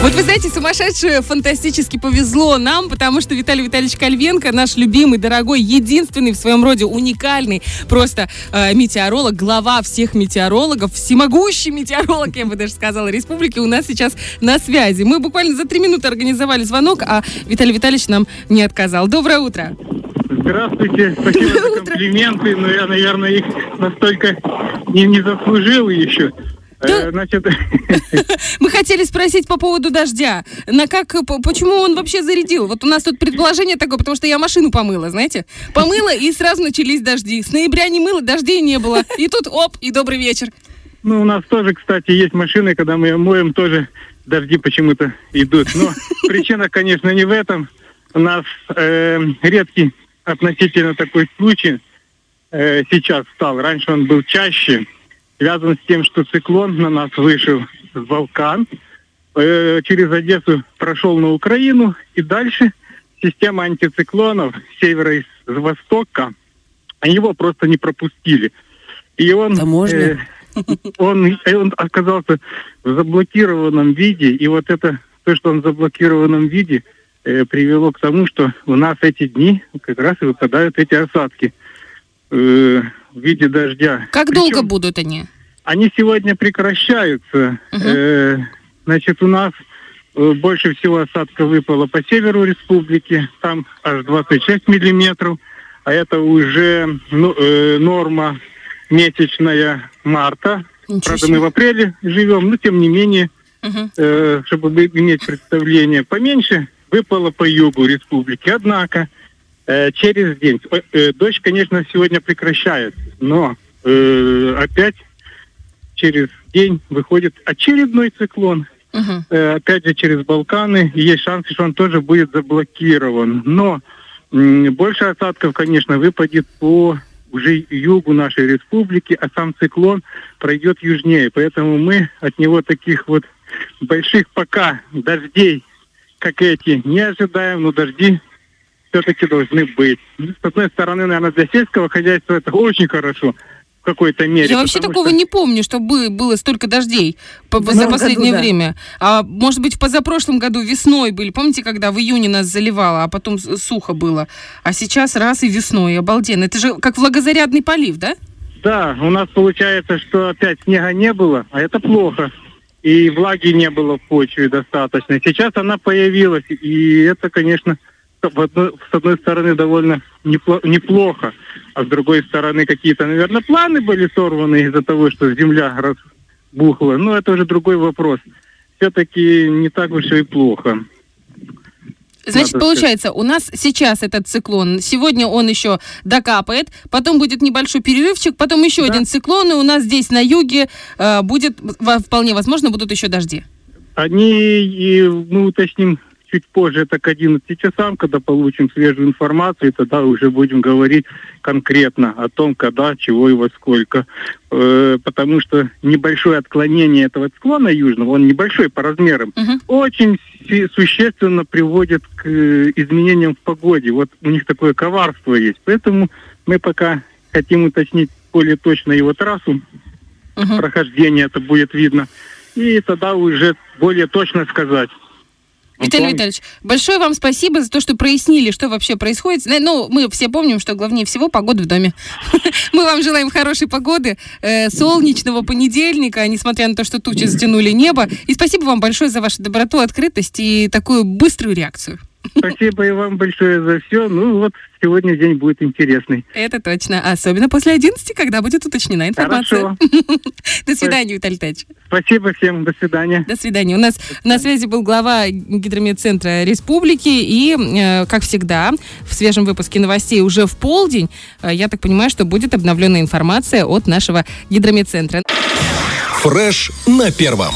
Вот вы знаете, сумасшедшее фантастически повезло нам, потому что Виталий Витальевич Кальвенко, наш любимый, дорогой, единственный в своем роде, уникальный просто э, метеоролог, глава всех метеорологов, всемогущий метеоролог, я бы даже сказала, республики, у нас сейчас на связи. Мы буквально за три минуты организовали звонок, а Виталий Витальевич нам не отказал. Доброе утро. Здравствуйте, спасибо за комплименты, но я, наверное, их настолько не, не заслужил еще. Да. Э, Значит, Мы хотели спросить по поводу дождя. На как, по- почему он вообще зарядил? Вот у нас тут предположение такое, потому что я машину помыла, знаете? Помыла, и сразу начались дожди. С ноября не мыла, дождей не было. И тут оп, и добрый вечер. ну, у нас тоже, кстати, есть машины, когда мы моем, тоже дожди почему-то идут. Но причина, конечно, не в этом. У нас э, редкий относительно такой случай э, сейчас стал. Раньше он был чаще. Связан с тем, что циклон на нас вышел с Балкан, э, через Одессу прошел на Украину, и дальше система антициклонов с севера и с востока, его просто не пропустили. И он, Да можно? э, он, он оказался в заблокированном виде, и вот это, то, что он в заблокированном виде, э, привело к тому, что у нас эти дни как раз и выпадают эти осадки э, в виде дождя. Как Причем долго будут они? Они сегодня прекращаются. Э, значит, у нас э, больше всего осадков выпало по северу республики, там аж 26 миллиметров, а это уже ну, э, норма месячная марта. Ничего Правда, себе. мы в апреле живем, но тем не менее, Мгм. э, чтобы иметь представление, поменьше выпало по югу республики. Однако э, через день, э, э, дождь, конечно, сегодня прекращается, но э, опять через день выходит очередной циклон, Мгм. э, опять же через Балканы, и есть шанс, что он тоже будет заблокирован. Но м, больше осадков, конечно, выпадет по уже югу нашей республики, а сам циклон пройдет южнее. Поэтому мы от него таких вот больших пока дождей, как эти, не ожидаем, но дожди все-таки должны быть. Ну, С одной стороны, наверное, для сельского хозяйства это очень хорошо в какой-то мере. Я вообще такого что- не помню, чтобы было столько дождей по- В за последнее году, да. время. А может быть, в позапрошлом году весной были. Помните, когда в июне нас заливало, а потом сухо было? А сейчас раз и весной. Обалденно. Это же как влагозарядный полив, да? Да, у нас получается, что опять снега не было, а это плохо. И влаги не было в почве достаточно. Сейчас она появилась, и это, конечно, с одной стороны довольно непло- неплохо, а с другой стороны какие-то, наверное, планы были сорваны из-за того, что земля разбухла. Но это уже другой вопрос. Все-таки не так уж и плохо. Значит, Надо получается, у нас сейчас этот циклон, сегодня он еще докапает, потом будет небольшой перерывчик, потом еще Да. один циклон, и у нас здесь на юге э, будет, вполне возможно, будут еще дожди. Они, и мы уточним чуть позже, это к 11 часам, когда получим свежую информацию, и тогда уже будем говорить конкретно о том, когда, чего и во сколько. Э, потому что небольшое отклонение этого склона южного, он небольшой по размерам, Мгм. очень существенно приводит к э, изменениям в погоде. Вот у них такое коварство есть. Поэтому мы пока хотим уточнить более точно его трассу, Мгм. прохождения это будет видно. И тогда уже более точно сказать. Виталий Витальевич, большое вам спасибо за то, что прояснили, что вообще происходит. Ну, мы все помним, что главнее всего погода в доме. Мы вам желаем хорошей погоды, э, солнечного понедельника, несмотря на то, что тучи затянули небо. И спасибо вам большое за вашу доброту, открытость и такую быструю реакцию. Спасибо и вам большое за все. Ну вот сегодня день будет интересный. Это точно. Особенно после 11, когда будет уточнена информация. Хорошо. До свидания, Виталий Витальевич. Спасибо всем. До свидания. До свидания. У нас на связи был глава гидрометцентра республики. И, э, как всегда, в свежем выпуске новостей уже в полдень, э, я так понимаю, что будет обновленная информация от нашего гидрометцентра. Фреш на первом.